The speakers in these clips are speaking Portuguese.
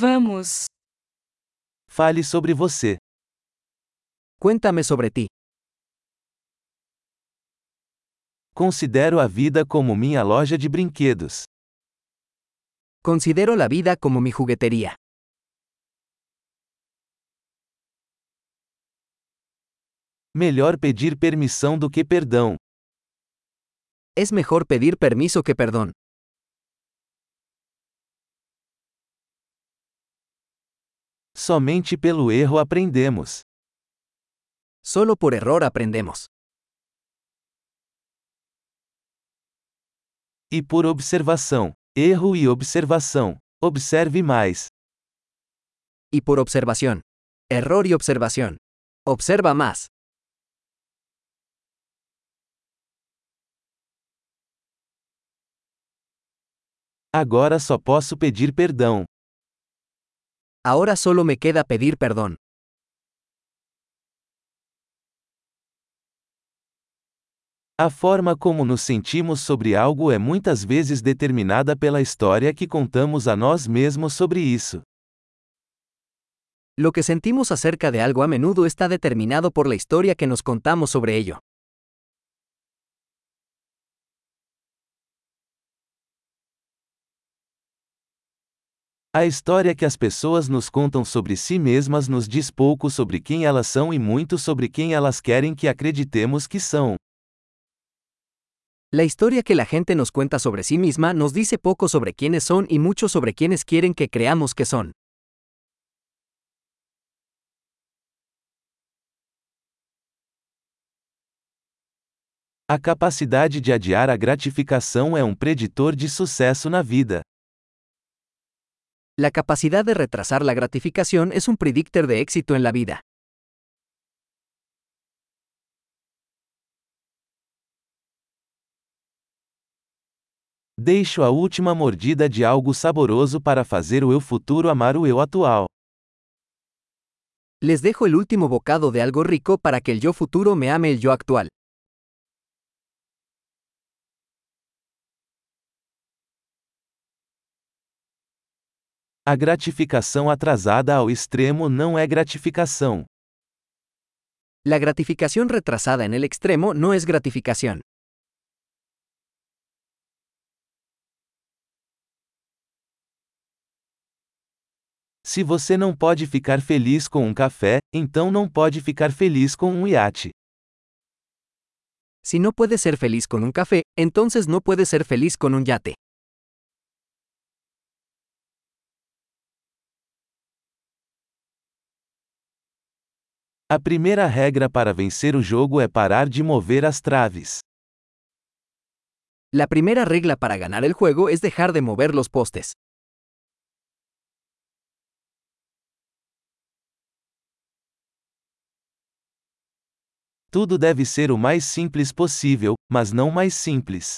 Vamos. Fale sobre você. Cuéntame sobre ti. Considero a vida como minha loja de brinquedos. Considero la vida como mi juguetería. Melhor pedir permissão do que perdão. Es mejor pedir permiso que perdón. Somente pelo erro aprendemos. Solo por error aprendemos. E por observação. Erro e observação. Observe mais. Y por observación. Error y observación. Observa más. Agora só posso pedir perdão. Ahora solo me queda pedir perdón. A forma como nos sentimos sobre algo é muitas vezes determinada pela história que contamos a nós mesmos sobre isso. Lo que sentimos acerca de algo a menudo está determinado por la historia que nos contamos sobre ello. A história que as pessoas nos contam sobre si mesmas nos diz pouco sobre quem elas são e muito sobre quem elas querem que acreditemos que são. La historia que la gente nos cuenta sobre sí misma nos dice poco sobre quiénes son y mucho sobre quienes quieren que creamos que son. A capacidade de adiar a gratificação é um preditor de sucesso na vida. La capacidad de retrasar la gratificación es un predictor de éxito en la vida. Deixo a última mordida de algo saboroso para fazer o eu futuro amar o eu atual. Les dejo el último bocado de algo rico para que el yo futuro me ame el yo actual. A gratificação atrasada ao extremo não é gratificação. La gratificación retrasada en el extremo no es gratificación. Se você não pode ficar feliz com um café, então não pode ficar feliz com um iate. Si no puedes ser feliz con un café, entonces no puedes ser feliz con un yate. A primeira regra para vencer o jogo é parar de mover as traves. La primera regla para ganar el juego es dejar de mover los postes. Tudo deve ser o mais simples possível, mas não mais simples.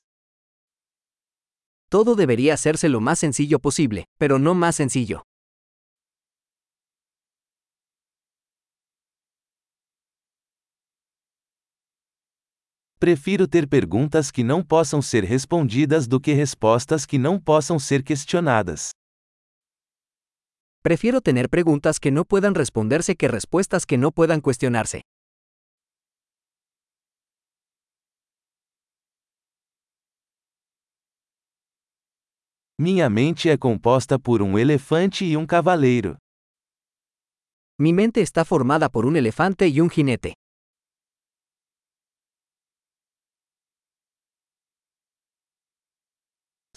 Todo debería hacerse lo más sencillo posible, pero no más sencillo. Prefiro ter perguntas que não possam ser respondidas do que respostas que não possam ser questionadas. Prefiero tener preguntas que no puedan responderse que respuestas que no puedan cuestionarse. Minha mente é composta por um elefante e um cavaleiro. Mi mente está formada por un elefante y un jinete.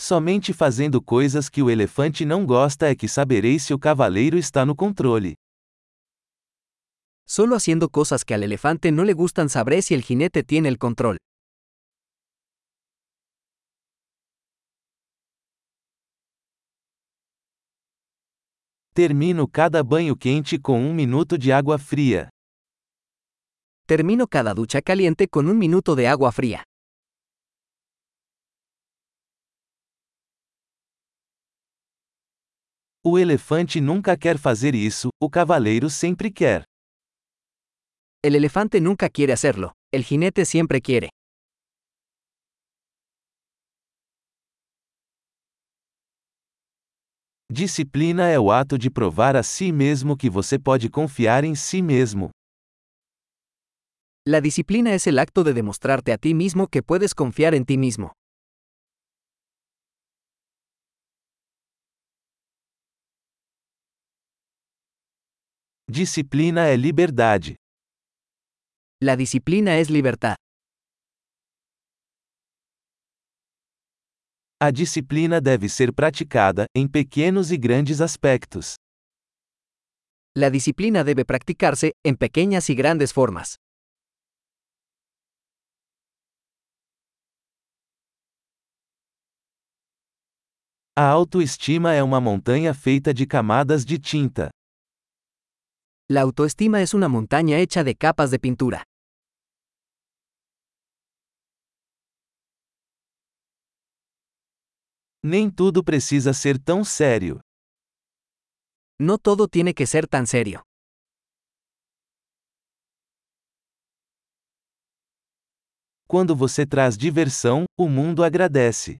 Somente fazendo coisas que o elefante não gosta é que saberei se o cavaleiro está no controle. Solo haciendo cosas que al elefante no le gustan sabré si el jinete tiene el control. Termino cada banho quente com um minuto de água fria. Termino cada ducha caliente con un minuto de agua fría. O elefante nunca quer fazer isso, o cavaleiro sempre quer. El elefante nunca quiere hacerlo, el jinete siempre quiere. Disciplina é o ato de provar a si mesmo que você pode confiar em si mesmo. La disciplina es el acto de demostrarte a ti mismo que puedes confiar en ti mismo. Disciplina é liberdade. La disciplina es libertad. A disciplina deve ser praticada, em pequenos e grandes aspectos. La disciplina debe practicarse, en pequeñas y grandes formas. A autoestima é uma montanha feita de camadas de tinta. La autoestima es una montaña hecha de capas de pintura. Nem tudo precisa ser tão sério. No todo tiene que ser tan serio. Quando você traz diversão, o mundo agradece.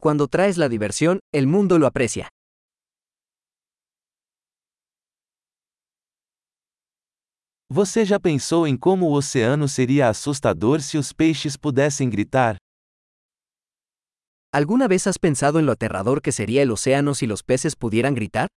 Cuando traes la diversión, el mundo lo aprecia. Você já pensou em como o oceano seria assustador se os peixes pudessem gritar? ¿Alguna vez has pensado en lo aterrador que sería el océano si los peces pudieran gritar?